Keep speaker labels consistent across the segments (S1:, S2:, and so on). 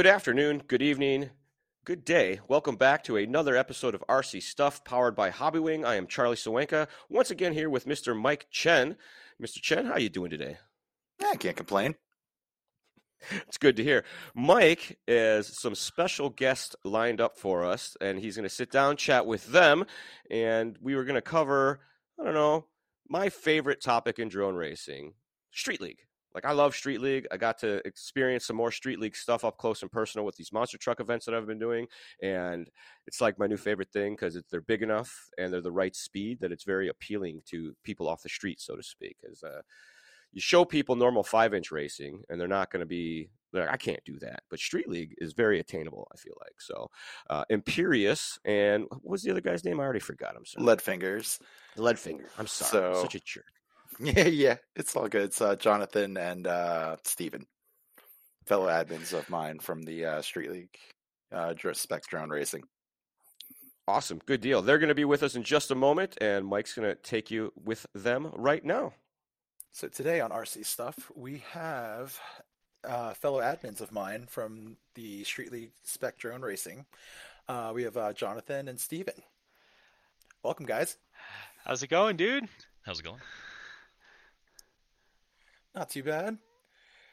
S1: Good afternoon, good evening, good day. Welcome back to another episode of RC Stuff powered by Hobbywing. I am Charlie Sawenka, once again here with Mr. Mike Chen. Mr. Chen, how are you doing today?
S2: I can't complain.
S1: It's good to hear. Mike has some special guests lined up for us, and he's going to sit down, chat with them, and we were going to cover, I don't know, my favorite topic in drone racing Street League. Like, I love Street League. I got to experience some more Street League stuff up close and personal with these monster truck events that I've been doing. And it's like my new favorite thing because they're big enough and they're the right speed that it's very appealing to people off the street, so to speak. Because, uh, you show people normal five inch racing and they're not going to be like, I can't do that. But Street League is very attainable, I feel like. So uh, Imperious and what was the other guy's name? I already forgot. I'm sorry.
S2: Lead fingers.
S1: Leadfinger. I'm sorry.
S2: So-
S1: Such a jerk.
S2: Yeah, yeah, it's all good. It's uh, Jonathan and uh, Steven, fellow admins of mine from the uh, Street League, uh, Dr- Spec Drone Racing.
S1: Awesome. Good deal. They're going to be with us in just a moment, and Mike's going to take you with them right now.
S3: So today on RC Stuff, we have uh, fellow admins of mine from the Street League Spec Drone Racing. Uh, we have uh, Jonathan and Steven. Welcome, guys.
S4: How's it going, dude?
S5: How's it going?
S3: Not too bad.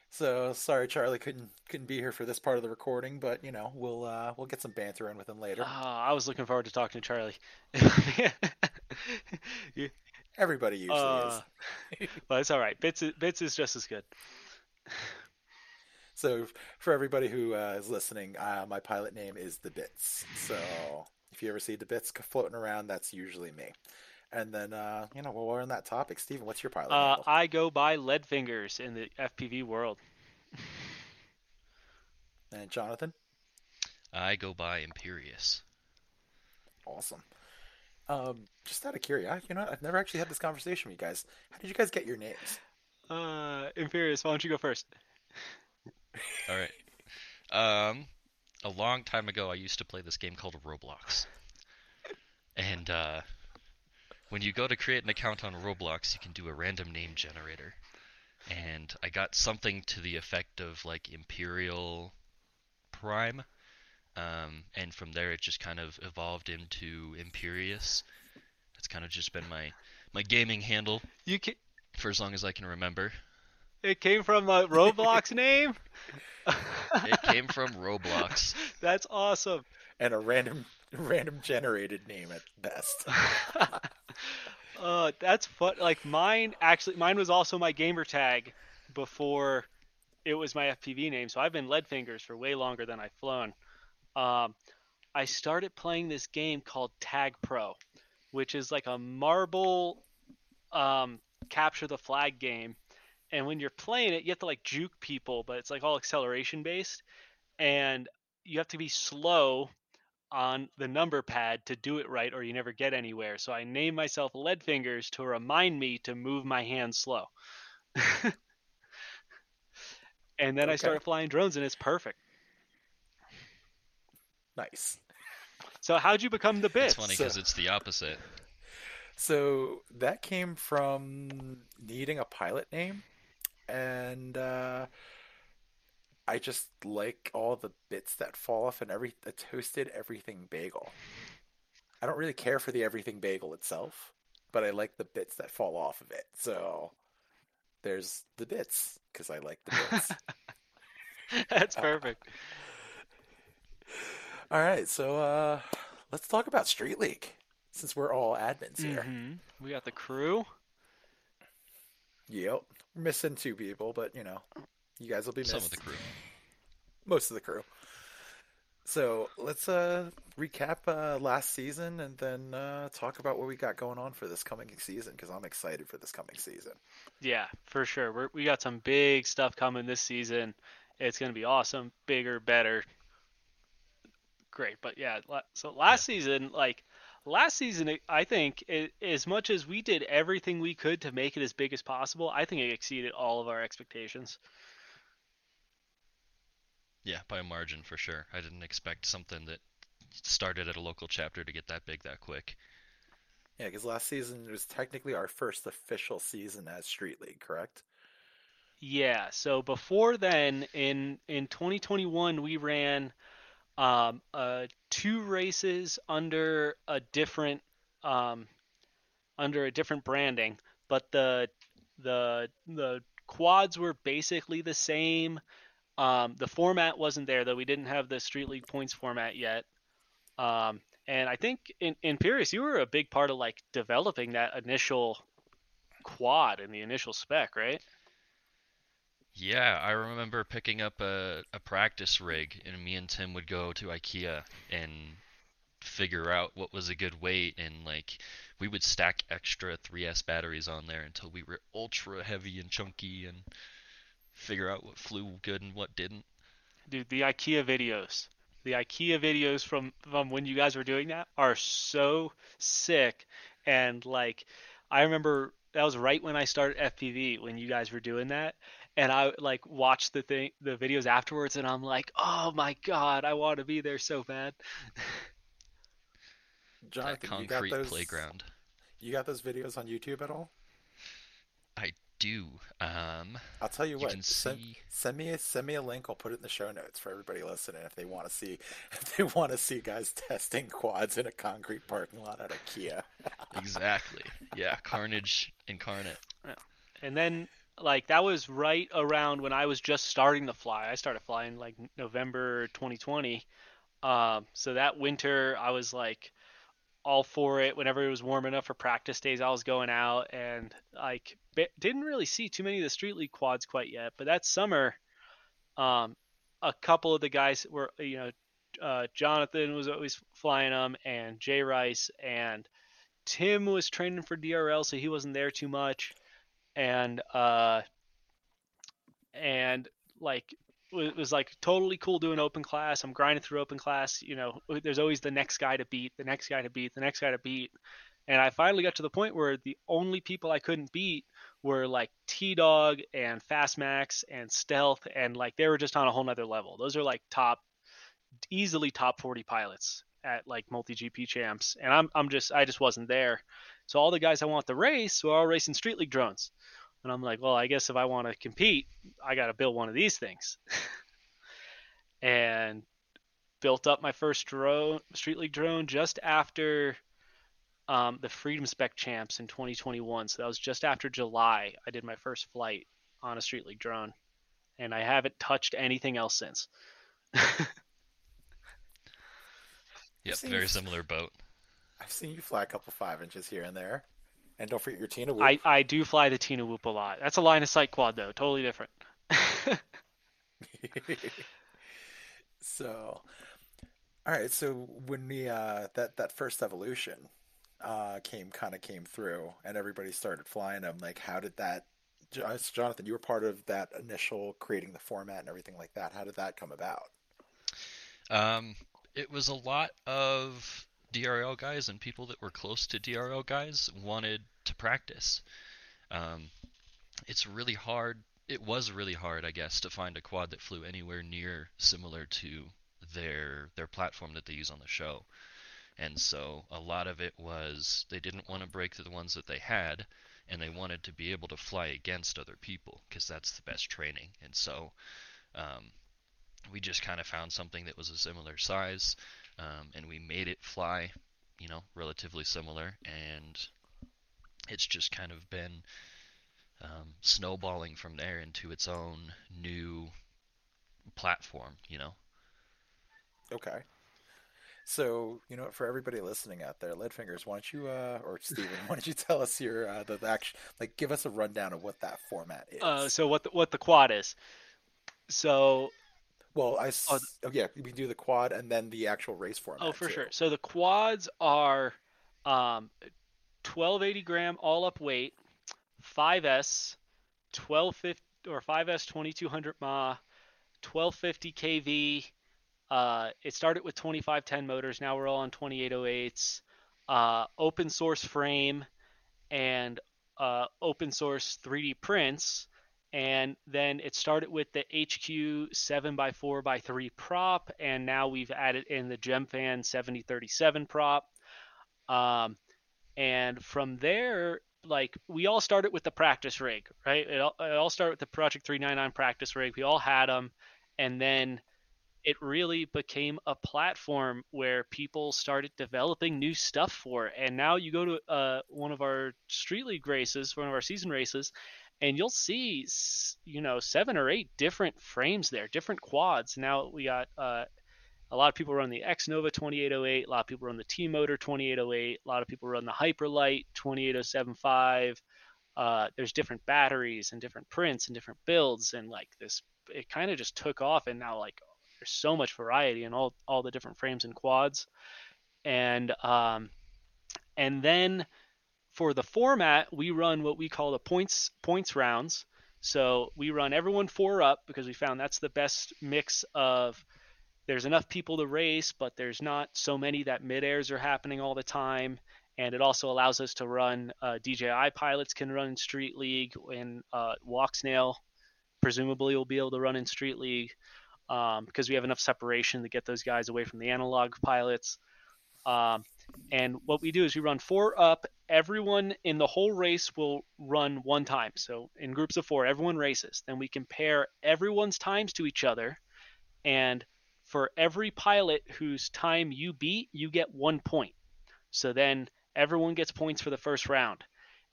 S3: So sorry, Charlie couldn't couldn't be here for this part of the recording, but you know we'll uh, we'll get some banter in with him later.
S4: Ah, I was looking forward to talking to Charlie. You-
S3: Everybody usually
S4: uh,
S3: is.
S4: but it's all right. Bits Bits is just as good.
S3: So for everybody who uh, is listening, uh, my pilot name is the Bits. So if you ever see the Bits floating around, that's usually me. And then uh, you know while we're on that topic, Steven, what's your pilot
S4: Uh,
S3: handle?
S4: I go by Lead Fingers in the FPV world.
S3: And Jonathan,
S5: I go by Imperious.
S3: awesome. Um, just out of curiosity, you know, I've never actually had this conversation with you guys. How did you guys get your names?
S4: Uh, Imperious, why don't you go first?
S5: All right. Um, a long time ago, I used to play this game called Roblox, and uh, when you go to create an account on Roblox, you can do a random name generator, and I got something to the effect of like Imperial Prime, um, and from there it just kind of evolved into Imperious. It's kind of just been my my gaming handle
S4: You ca-
S5: for as long as I can remember.
S4: It came from a Roblox name.
S5: It came from Roblox.
S4: That's awesome.
S3: And a random random generated name at best.
S4: uh, that's fun. Like mine, actually, mine was also my gamer tag before it was my FPV name. So I've been Lead Fingers for way longer than I've flown. Um, I started playing this game called Tag Pro, which is like a marble um, capture the flag game. And when you're playing it, you have to like juke people, but it's like all acceleration based, and you have to be slow on the number pad to do it right or you never get anywhere. So I named myself Lead Fingers to remind me to move my hands slow. and then I
S3: Okay.
S4: started flying drones and it's perfect.
S3: nice.
S4: So how'd you become the bits?
S5: It's funny
S3: So-
S5: because it's the opposite.
S3: So that came from needing a pilot name, and uh, I just like all the bits that fall off and every a toasted everything bagel. I don't really care for the everything bagel itself, but I like the bits that fall off of it. So there's the bits because I like the bits.
S4: That's perfect.
S3: all right, so uh, let's talk about Street League since we're all admins here.
S4: hmm We got the crew.
S3: Yep, we're missing two people, but you know, you guys will be missed.
S5: Some of the crew.
S3: most of the crew. So let's uh, recap uh, last season and then uh, talk about what we got going on for this coming season because I'm excited for this coming season.
S4: Yeah, for sure. We're, we got some big stuff coming this season. It's going to be awesome, bigger, better. Great. But yeah, so last season, like last season, I think it, as much as we did everything we could to make it as big as possible, I think it exceeded all of our expectations.
S5: Yeah, by a margin for sure. I didn't expect something that started at a local chapter to get that big that quick.
S3: Yeah, because last season was technically our first official season as Street League, correct?
S4: Yeah. So before then, in in 2021, we ran um, uh, two races under a different um, under a different branding, but the the the quads were basically the same. Um, the format wasn't there though. We didn't have the Street League points format yet. Um, and I think in in Imperious, you were a big part of like developing that initial quad and the initial spec, right?
S5: Yeah, I remember picking up a, a practice rig, and me and Tim would go to IKEA and figure out what was a good weight, and like we would stack extra 3S batteries on there until we were ultra heavy and chunky, and figure out what flew good and what didn't.
S4: Dude, the IKEA videos, the IKEA videos from from when you guys were doing that are so sick, and like I remember that was right when I started FPV when you guys were doing that, and I like watched the thing, the videos afterwards, and I'm like, oh my god, I want to be there so bad.
S5: That
S3: Jonathan, you got
S5: concrete
S3: those
S5: playground.
S3: You got those videos on YouTube at all?
S5: I do. Um,
S3: I'll tell you,
S5: You
S3: what.
S5: can
S3: send,
S5: see-
S3: send me a send me a link. I'll put it in the show notes for everybody listening if they want to see if they want to see guys testing quads in a concrete parking lot at IKEA.
S5: exactly. Yeah, Carnage incarnate.
S4: And then like that was right around when I was just starting to fly. I started flying like November 2020. Um, so that winter I was like all for it. Whenever it was warm enough for practice days, I was going out and like bi- didn't really see too many of the street league quads quite yet. But that summer, um, a couple of the guys were you know uh, Jonathan was always flying them and Jay Rice and Tim was training for DRL, so he wasn't there too much and uh and like it was like totally cool doing open class i'm grinding through open class you know there's always the next guy to beat the next guy to beat the next guy to beat and i finally got to the point where the only people i couldn't beat were like t-dog and fastmax and stealth and like they were just on a whole nother level. Those are like top easily top 40 pilots at like MultiGP champs. And i'm i'm just i just wasn't there. So all the guys i want to race were all racing street league drones. And I'm like, well, I guess if I want to compete, I got to build one of these things. and built up my first drone, Street League drone just after um, the Freedom Spec Champs in 2021. So that was just after July. I did my first flight on a Street League drone, and I haven't touched anything else since.
S5: Yep, very
S3: you-
S5: similar boat.
S3: I've seen you fly a couple five inches here and there, and don't forget your Tiny. Whoop.
S4: I, I do fly the Tiny Whoop a lot. That's a line of sight quad though, totally different.
S3: so, all right. So when we uh, that that first evolution uh, came kind of came through, and everybody started flying them, like how did that? Jonathan, you were part of that initial creating the format and everything like that. How did that come about?
S5: Um, it was a lot of DRL guys and people that were close to DRL guys wanted to practice. Um, it's really hard. It was really hard, I guess, to find a quad that flew anywhere near similar to their their platform that they use on the show. And so a lot of it was they didn't want to break the ones that they had, and they wanted to be able to fly against other people because that's the best training. And so um, we just kind of found something that was a similar size, um, and we made it fly, you know, relatively similar, and it's just kind of been um, snowballing from there into its own new platform, you know.
S3: Okay. So, you know, for everybody listening out there, Leadfingers, why don't you, uh, or Steven, why don't you tell us your, uh, the, the action, like, give us a rundown of what that format is.
S4: Uh, so what the, what the quad is? So
S3: well, I,
S4: oh,
S3: oh, yeah, we do the quad and then the actual race format.
S4: Oh, for
S3: too.
S4: sure. So the quads are um, 1280 gram all up weight, 5S, 1250 or 5S 2200 mah, 1250 kV. Uh, it started with 2510 motors. Now we're all on 2808s. Uh, open source frame and uh, open source 3D prints. And then it started with the HQ 7x4x3 prop, and now we've added in the GemFan 7037 prop. Um, and from there, like we all started with the practice rig, right? It all, it all started with the Project 399 practice rig. We all had them, and then it really became a platform where people started developing new stuff for it. And now you go to uh, one of our street league races, one of our season races, and you'll see, you know, seven or eight different frames there, different quads. Now we got uh, a lot of people run the X Nova 2808, a lot of people run the T Motor 2808, a lot of people run the Hyperlite 28075. Uh, there's different batteries and different prints and different builds, and like this, it kind of just took off, and now like there's so much variety in all all the different frames and quads, and um, and then for the format we run what we call the points points rounds. So we run everyone four up because we found that's the best mix of there's enough people to race, but there's not so many that mid airs are happening all the time. And it also allows us to run uh, DJI pilots can run in Street League, and uh, Walksnail presumably will be able to run in Street League um, because we have enough separation to get those guys away from the analog pilots. Um, and what we do is we run four up. Everyone in the whole race will run one time. So in groups of four, everyone races. Then we compare everyone's times to each other. And for every pilot whose time you beat, you get one point. So then everyone gets points for the first round.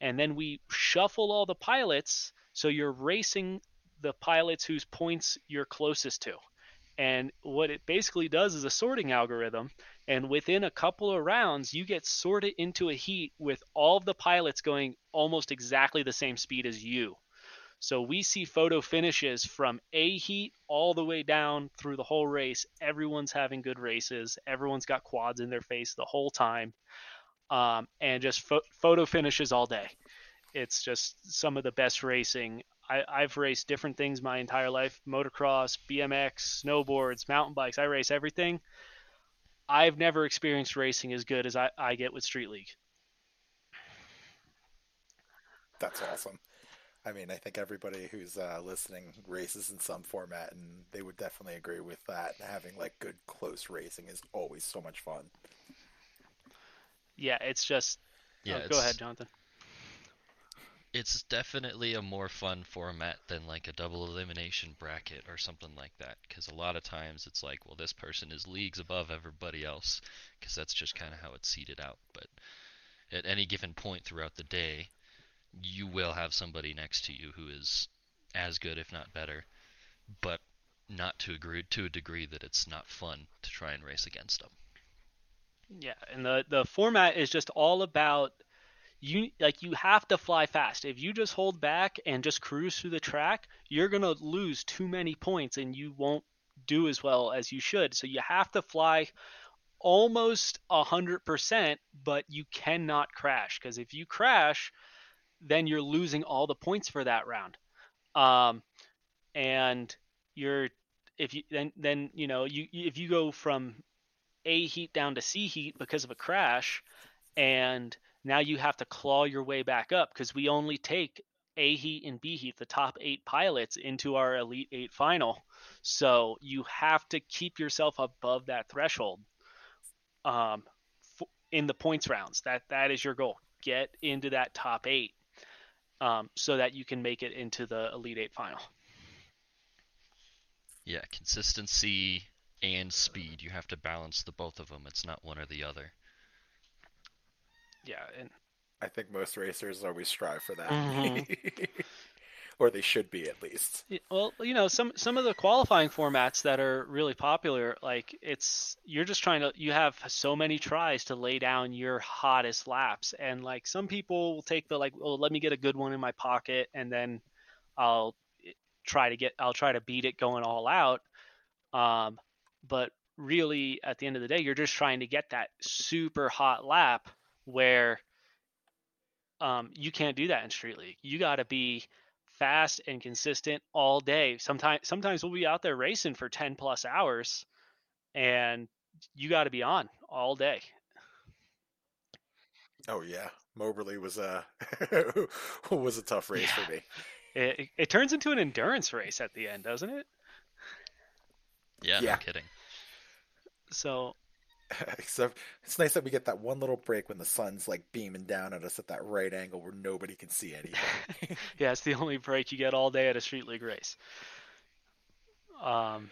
S4: And then we shuffle all the pilots. So you're racing the pilots whose points you're closest to. And what it basically does is a sorting algorithm. And within a couple of rounds, you get sorted into a heat with all of the pilots going almost exactly the same speed as you. So we see photo finishes from A heat all the way down through the whole race. Everyone's having good races. Everyone's got quads in their face the whole time. Um, and just fo- photo finishes all day. It's just some of the best racing I, have raced different things my entire life motocross, BMX, snowboards, mountain bikes. I race everything. I've never experienced racing as good as I, I get with Street League.
S3: That's awesome. I mean, I think everybody who's uh, listening races in some format, and they would definitely agree with that. Having like good close racing is always so much fun.
S4: Yeah, it's just. Yeah, oh, go ahead, Jonathan
S5: it's definitely a more fun format than like a double elimination bracket or something like that because a lot of times it's like well this person is leagues above everybody else because that's just kind of how it's seeded out but at any given point throughout the day you will have somebody next to you who is as good if not better but not to agree to a degree that it's not fun to try and race against them
S4: yeah and the the format is just all about you like you have to fly fast. If you just hold back and just cruise through the track, you're going to lose too many points and you won't do as well as you should. So you have to fly almost 100%, but you cannot crash because if you crash, then you're losing all the points for that round. Um, and you're if you then then you know you if you go from A heat down to C heat because of a crash and now you have to claw your way back up because we only take A heat and B heat, the top eight pilots, into our Elite Eight final. So you have to keep yourself above that threshold um, in the points rounds. That that is your goal. Get into that top eight um, so that you can make it into the Elite Eight final.
S5: Yeah, consistency and speed. You have to balance the both of them. It's not one or the other
S4: yeah, and
S3: I think most racers always strive for that, mm-hmm. or they should be at least.
S4: Well, you know, some some of the qualifying formats that are really popular, like it's you're just trying to you have so many tries to lay down your hottest laps, and like some people will take the like, oh, let me get a good one in my pocket, and then I'll try to get I'll try to beat it going all out. Um, but really, at the end of the day, you're just trying to get that super hot lap where um, you can't do that in street league. You got to be fast and consistent all day. Sometimes sometimes we'll be out there racing for 10 plus hours and you got to be on all day.
S3: Oh yeah, Moberly was a was a tough race yeah. for me.
S4: It, it, it turns into an endurance race at the end, doesn't it?
S5: Yeah, yeah. no kidding.
S4: So
S3: Except it's nice that we get that one little break when the sun's like beaming down at us at that right angle where nobody can see anything.
S4: Yeah, it's the only break you get all day at a street league race. Um,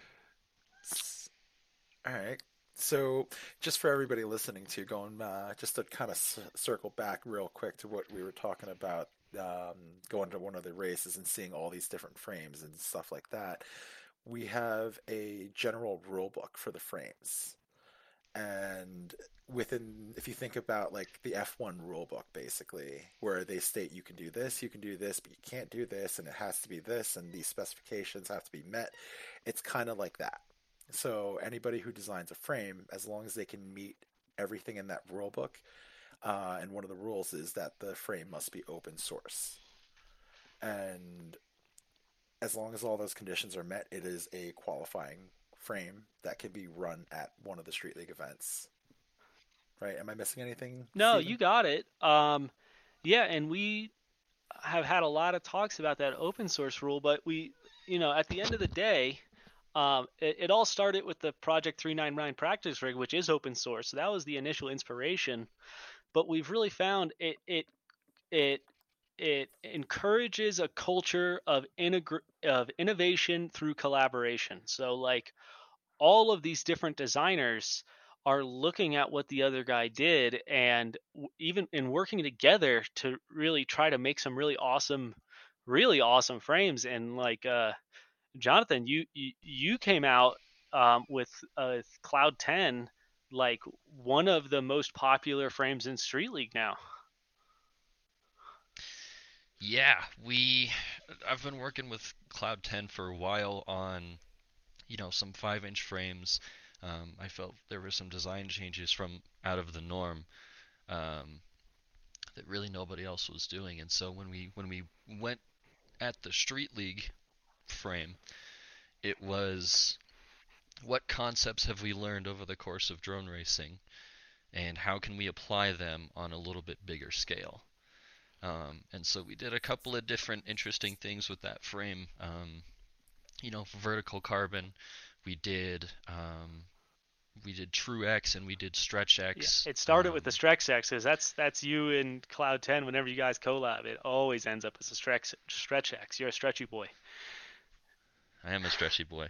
S3: All right. So, just for everybody listening to, going uh, just to kind of circle back real quick to what we were talking about, um, going to one of the races and seeing all these different frames and stuff like that. We have a general rule book for the frames, and within, if you think about like the F1 rule book, basically, where they state you can do this, you can do this, but you can't do this, and it has to be this, and these specifications have to be met. It's kind of like that. So anybody who designs a frame, as long as they can meet everything in that rule book, uh, and one of the rules is that the frame must be open source. And as long as all those conditions are met, it is a qualifying frame that can be run at one of the Street League events. Right? Am I missing anything?
S4: no,
S3: Steven?
S4: you got it. Um, yeah, and we have had a lot of talks about that open source rule, but we, you know, at the end of the day, um, it, it all started with the Project 399 practice rig, which is open source. So that was the initial inspiration. But we've really found it it it it encourages a culture of integr- of innovation through collaboration. So like all of these different designers are looking at what the other guy did and even in working together to really try to make some really awesome really awesome frames and like uh Jonathan, you you, you came out um, with uh, Cloud 10, like one of the most popular frames in Street League now.
S5: Yeah, we. I've been working with Cloud 10 for a while on, you know, some five-inch frames. Um, I felt there were some design changes from out of the norm um, that really nobody else was doing. And so when we when we went at the Street League frame, it was what concepts have we learned over the course of drone racing, and how can we apply them on a little bit bigger scale. Um, and so we did a couple of different interesting things with that frame. Um, you know, vertical carbon. We did um, we did True X and we did Stretch X.
S4: Yeah, it started with the
S5: um,
S4: Stretch X because that's that's you in Cloud 10. Whenever you guys collab, it always ends up as a Stretch Stretch X. You're a stretchy boy.
S5: I am a stretchy boy.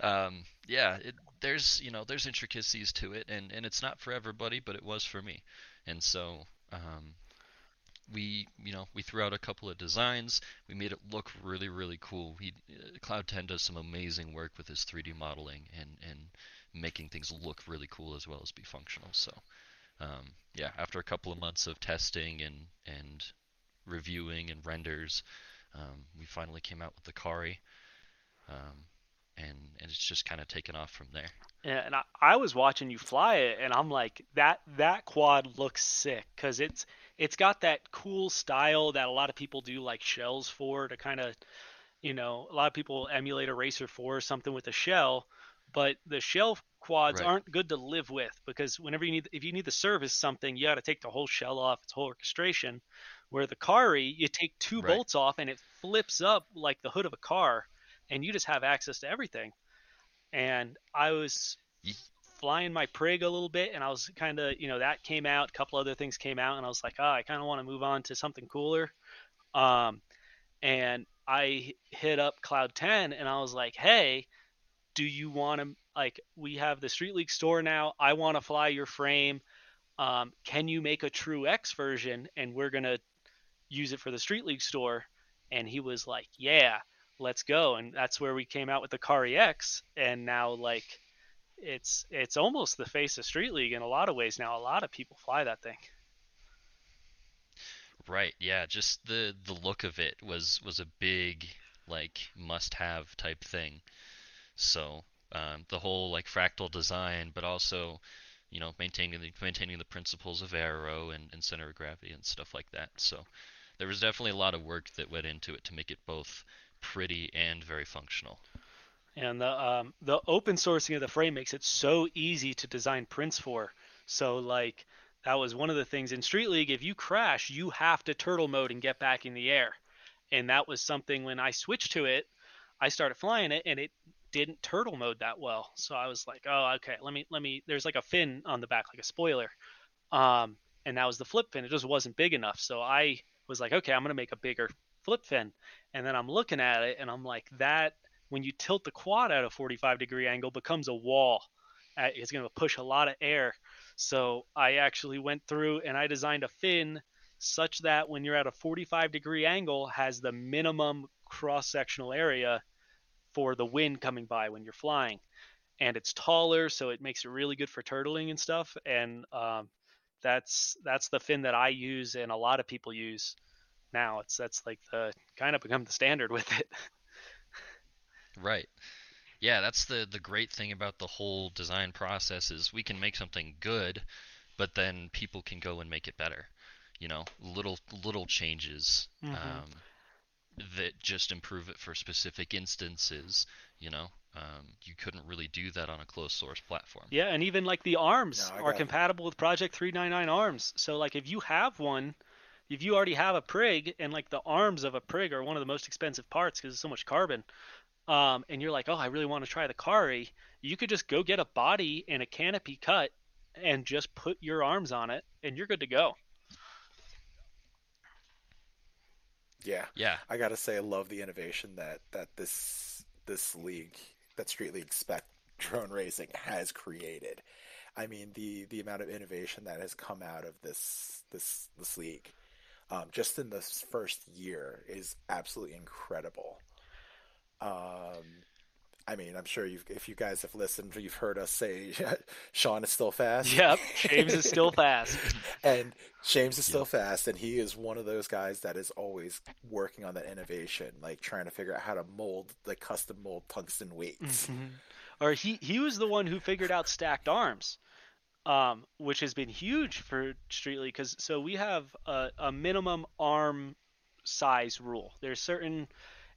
S5: Um, yeah, it, there's you know there's intricacies to it, and, and it's not for everybody, but it was for me. And so um, we you know we threw out a couple of designs. We made it look really really cool. He uh, Cloud 10 does some amazing work with his 3D modeling and and making things look really cool as well as be functional. So um, yeah, after a couple of months of testing and and reviewing and renders, um, we finally came out with the Kari um, and and it's just kind of taken off from there.
S4: Yeah, and I, I was watching you fly it, and I'm like, that that quad looks sick because it's it's got that cool style that a lot of people do like shells for to kind of, you know, a lot of people emulate a Racer for or something with a shell, but the shell quads
S5: Right.
S4: aren't good to live with because whenever you need if you need to service something, you got to take the whole shell off, its whole orchestration. Where the Kari, you take two
S5: Right.
S4: bolts off and it flips up like the hood of a car, and you just have access to everything. And I was flying my prig a little bit, and I was kind of, you know, that came out. A couple other things came out, and I was like, oh, I kind of want to move on to something cooler. Um, and I hit up Cloud 10, and I was like, hey, do you want to like? We have the Street League store now. I want to fly your frame. Um, can you make a True X version? And we're gonna use it for the Street League store. And he was like, yeah, let's go. And that's where we came out with the Kari X. And now like it's it's almost the face of Street League in a lot of ways now. A lot of people fly that thing.
S5: Right. Yeah. Just the the look of it was was a big like must-have type thing. So um, the whole like fractal design, but also you know maintaining the maintaining the principles of aero and, and center of gravity and stuff like that. So there was definitely a lot of work that went into it to make it both pretty and very functional.
S4: And the um, the open sourcing of the frame makes it so easy to design prints for. So like that was one of the things in Street League. If you crash, you have to turtle mode and get back in the air. And that was something when I switched to it, I started flying it, and it didn't turtle mode that well. So I was like, oh, okay, let me let me. There's like a fin on the back, like a spoiler, um, and that was the flip fin. It just wasn't big enough. So I was like, okay, I'm gonna make a bigger flip fin. And then I'm looking at it, and I'm like, that when you tilt the quad at a 45 degree angle becomes a wall. Uh, It's gonna push a lot of air. So I actually went through and I designed a fin such that when you're at a 45 degree angle has the minimum cross sectional area for the wind coming by when you're flying and it's taller so it makes it really good for turtling and stuff and um, that's that's the fin that i use and a lot of people use now it's that's like the kind of become the standard with it
S5: Right. Yeah, that's the the great thing about the whole design process is we can make something good, but then people can go and make it better. You know, little little changes
S4: Mhm.
S5: um, that just improve it for specific instances. You know, um, you couldn't really do that on a closed source platform.
S4: Yeah, and even like the arms
S3: No,
S4: are
S3: got-
S4: compatible with Project 399 arms. So like if you have one, if you already have a prig and like the arms of a prig are one of the most expensive parts because it's so much carbon, um, and you're like, oh, I really want to try the Kari, you could just go get a body and a canopy cut and just put your arms on it, and you're good to go.
S3: Yeah,
S5: Yeah,
S3: I gotta say, I love the innovation that that this this league, that Street League Spec Drone Racing has created. I mean, the the amount of innovation that has come out of this this this league, um, just in this first year, is absolutely incredible. Um, I mean, I'm sure you if you guys have listened, you've heard us say Sean is still fast.
S4: Yep, James is still fast.
S3: and James is still fast, and he is one of those guys that is always working on that innovation, like trying to figure out how to mold, like custom mold tungsten weights.
S4: or he he was the one who figured out stacked arms, um, which has been huge for Street League because so we have a, a minimum arm size rule. There's certain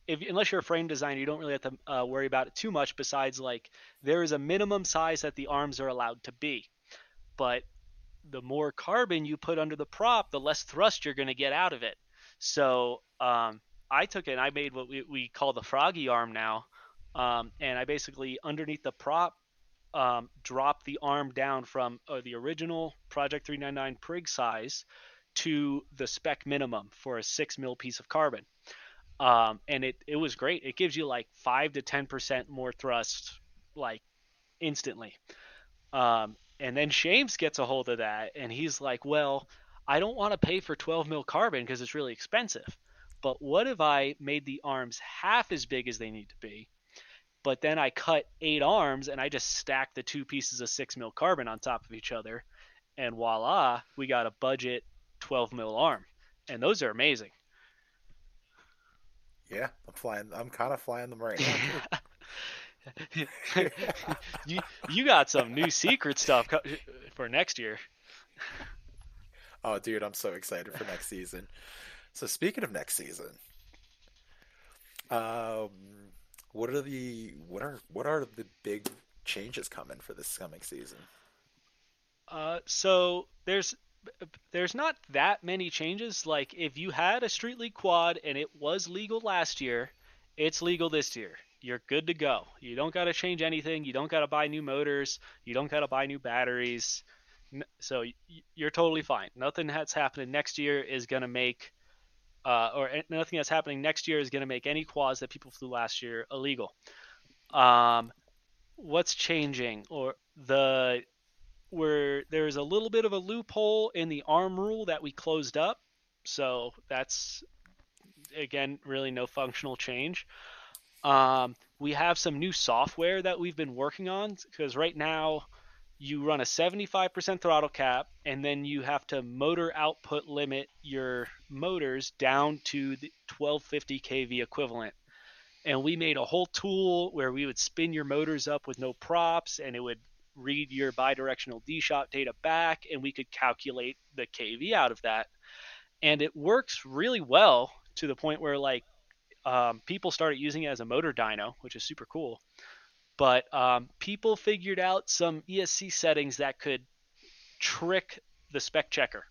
S4: if unless you're a frame designer, you don't really have to uh, worry about it too much. Besides, like there is a minimum size that the arms are allowed to be, but the more carbon you put under the prop, the less thrust you're going to get out of it. So um, I took it and I made what we, we call the froggy arm now. Um, and I basically, underneath the prop, um, dropped the arm down from uh, the original Project 399 Prig size to the spec minimum for a 6 mil piece of carbon. Um, and it, it was great. It gives you like 5 to 10% more thrust, like instantly. Um, and then James gets a hold of that, and he's like, "Well, I don't want to pay for 12 mil carbon because it's really expensive. But what if I made the arms half as big as they need to be, but then I cut eight arms and I just stack the two pieces of six mil carbon on top of each other, and voila, we got a budget 12 mil arm, and those are amazing.
S3: Yeah, I'm flying. I'm kind of flying them right now.
S4: you you got some new secret stuff co- for next year.
S3: oh, dude, I'm so excited for next season. So speaking of next season, um, what are the what are what are the big changes coming for this coming season?
S4: Uh, so there's there's not that many changes. Like if you had a Street League quad and it was legal last year, it's legal this year. You're good to go. You don't got to change anything. You don't got to buy new motors. You don't got to buy new batteries. So you're totally fine. Nothing that's happening next year is gonna make, uh, or nothing that's happening next year is gonna make any quads that people flew last year illegal. Um, what's changing or the where there's a little bit of a loophole in the arm rule that we closed up. So that's again really no functional change. Um, we have some new software that we've been working on because right now you run a 75% throttle cap and then you have to motor output limit your motors down to the 1250 kV equivalent. And we made a whole tool where we would spin your motors up with no props and it would read your bidirectional DShot data back and we could calculate the KV out of that. And it works really well to the point where like um, people started using it as a motor dyno, which is super cool. But um, people figured out some ESC settings that could trick the spec checker.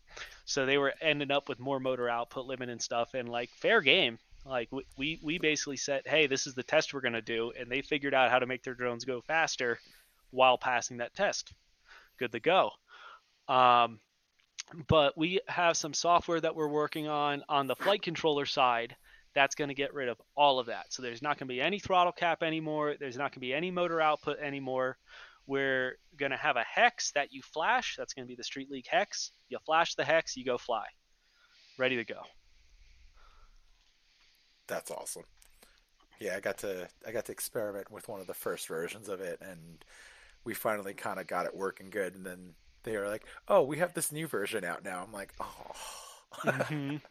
S4: So they were ending up with more motor output limit and stuff, and like fair game. Like we we, basically said, hey, this is the test we're to do, and they figured out how to make their drones go faster while passing that test. Good to go. Um, but we have some software that we're working on on the flight controller side that's going to get rid of all of that. So there's not going to be any throttle cap anymore. There's not going to be any motor output anymore. We're going to have a hex that you flash. That's going to be the Street League hex. You flash the hex, you go fly. Ready to go.
S3: That's awesome. Yeah, I got to I got to experiment with one of the first versions of it, and we finally kind of got it working good. And then they were like, "Oh, we have this new version out now." I'm like, "Oh."
S4: mm-hmm.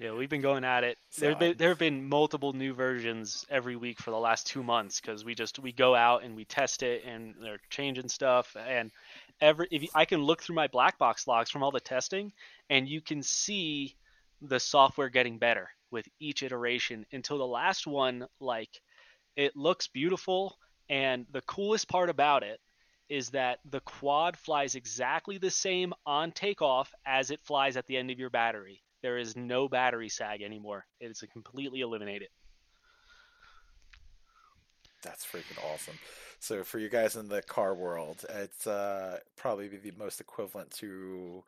S4: Yeah, we've been going at it.
S3: So
S4: there, been, there have been multiple new versions every week for the last two months because we just we go out and we test it and they're changing stuff and every if you, I can look through my black box logs from all the testing and you can see the software getting better with each iteration until the last one like it looks beautiful and the coolest part about it is that the quad flies exactly the same on takeoff as it flies at the end of your battery. There is no battery sag anymore. It is completely eliminated.
S3: That's freaking awesome. So for you guys in the car world, it's uh, probably the most equivalent to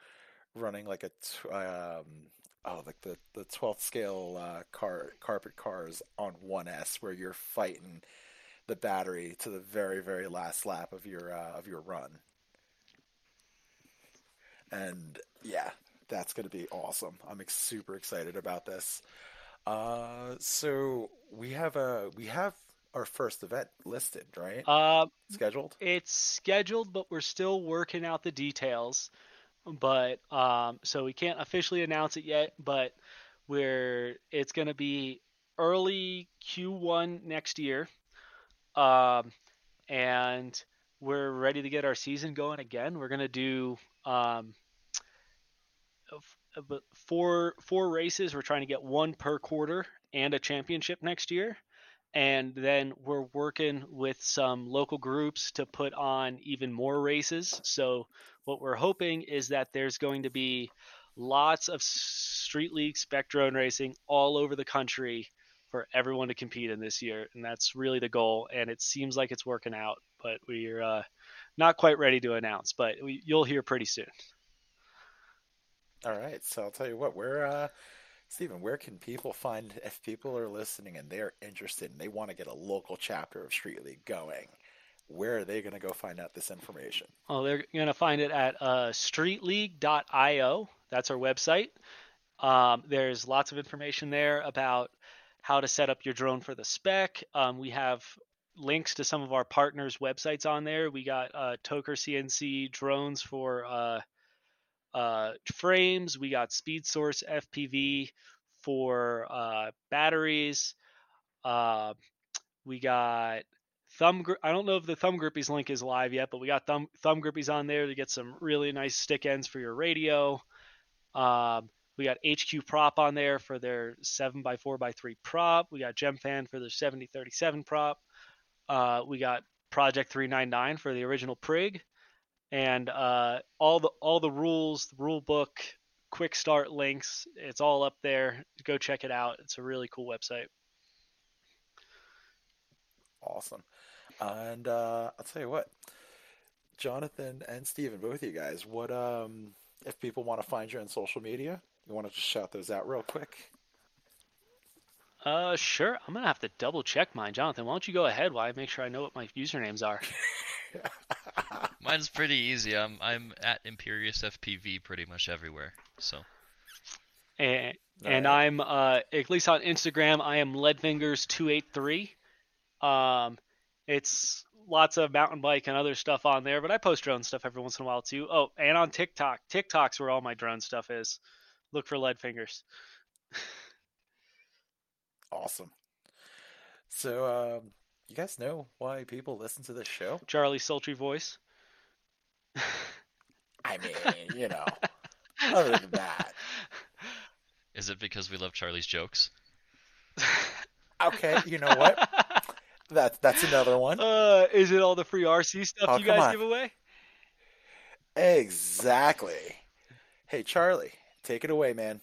S3: running like a um, oh like the the twelfth scale uh, car carpet cars on 1S, where you're fighting the battery to the very very last lap of your uh, of your run. And yeah, that's going to be awesome. I'm ex- super excited about this. Uh, so we have a we have our first event listed, right?
S4: Uh,
S3: Scheduled.
S4: it's scheduled, but we're still working out the details. But um, so we can't officially announce it yet. But we're it's going to be early Q1 next year, um, and we're ready to get our season going again. We're to do um, uh, four four races. We're trying to get one per quarter and a championship next year and then we're working with some local groups to put on even more races. So what we're hoping is that there's going to be lots of street league spec drone racing all over the country for everyone to compete in this year, and that's really the goal. And it seems like it's working out, but we're uh, not quite ready to announce, but we, you'll hear pretty soon.
S3: All right. So I'll tell you what. Where, uh, Stephen, where can people find if people are listening and they're interested and they want to get a local chapter of Street League going? Where are they going to go find out this information?
S4: Oh, they're going to find it at uh, streetleague.io. That's our website. Um, there's lots of information there about how to set up your drone for the spec. Um, we have links to some of our partners' websites on there. We got uh, Toker CNC drones for uh, uh, frames. We got Speed Source FPV for uh, batteries. Uh, we got thumb. Gri- I don't know if the thumb grippies link is live yet, but we got thumb thumb grippies on there to get some really nice stick ends for your radio. Um, we got HQ prop on there for their 7x4x3 prop. We got GemFan for their 7037 prop. Uh, we got Project 399 for the original Prig. And uh, all the all the rules, the rule book, quick start links, it's all up there. Go check it out. It's a really cool website.
S3: Awesome. And uh, I'll tell you what, Jonathan and Stephen, both of you guys, what um, if people want to find you on social media? You want to just shout those out real quick?
S4: Uh, sure. I'm gonna have to double check mine, Jonathan. Why don't you go ahead while I make sure I know what my usernames are?
S5: Mine's pretty easy. I'm I'm at Imperious FPV pretty much everywhere. So
S4: and and
S3: Alright.
S4: I'm uh at least on Instagram I am leadfingers283. Um it's lots of mountain bike and other stuff on there, but I post drone stuff every once in a while too. Oh, and on TikTok. TikTok's where all my drone stuff is. Look for lead fingers.
S3: Awesome. So, um, you guys know why people listen to this show?
S4: Charlie sultry voice.
S3: I mean, you know, other than that.
S5: is it because we love Charlie's jokes?
S3: Okay, you know what? That that's another one.
S4: uh is it all the free RC stuff
S3: Oh,
S4: you guys
S3: on.
S4: give away?
S3: Exactly. Hey, Charlie, take it away, man.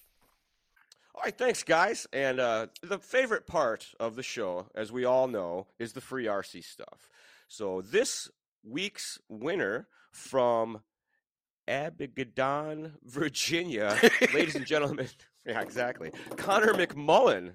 S1: All right, thanks, guys. And uh, the favorite part of the show, as we all know, is the free RC stuff. So this week's winner from Abigadon, Virginia, ladies and gentlemen, yeah, exactly, Connor McMullen.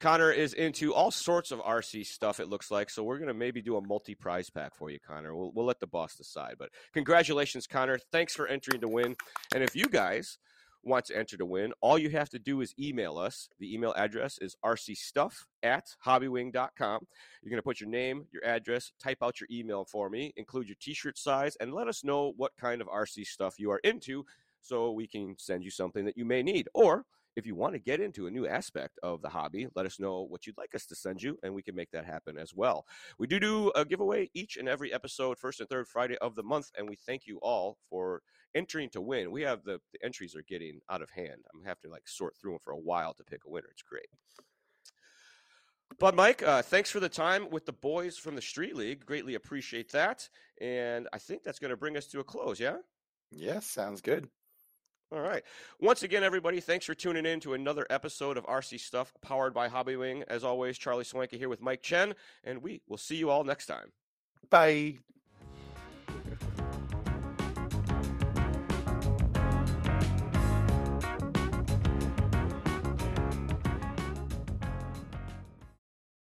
S1: Connor is into all sorts of RC stuff, it looks like. So we're going to maybe do a multi prize pack for you, Connor. We'll, we'll let the boss decide. But congratulations, Connor. Thanks for entering to win. And if you guys want to enter to win, all you have to do is email us. The email address is rcstuff at hobbywing.com. You're going to put your name, your address, type out your email for me, include your t shirt size, and let us know what kind of RC stuff you are into so we can send you something that you may need. Or if you want to get into a new aspect of the hobby, let us know what you'd like us to send you, and we can make that happen as well. We do do a giveaway each and every episode, first and third Friday of the month, and we thank you all for entering to win. We have the, the entries are getting out of hand. I'm gonna have to like sort through them for a while to pick a winner. It's great. But Mike, uh, thanks for the time with the boys from the Street League. Greatly appreciate that. And I think that's going to bring us to a close. Yeah.
S2: Yes, sounds good.
S1: All right. Once again, everybody, thanks for tuning in to another episode of RC Stuff powered by Hobbywing. As always, Charlie Swanky here with Mike Chen, and we will see you all next time.
S2: Bye.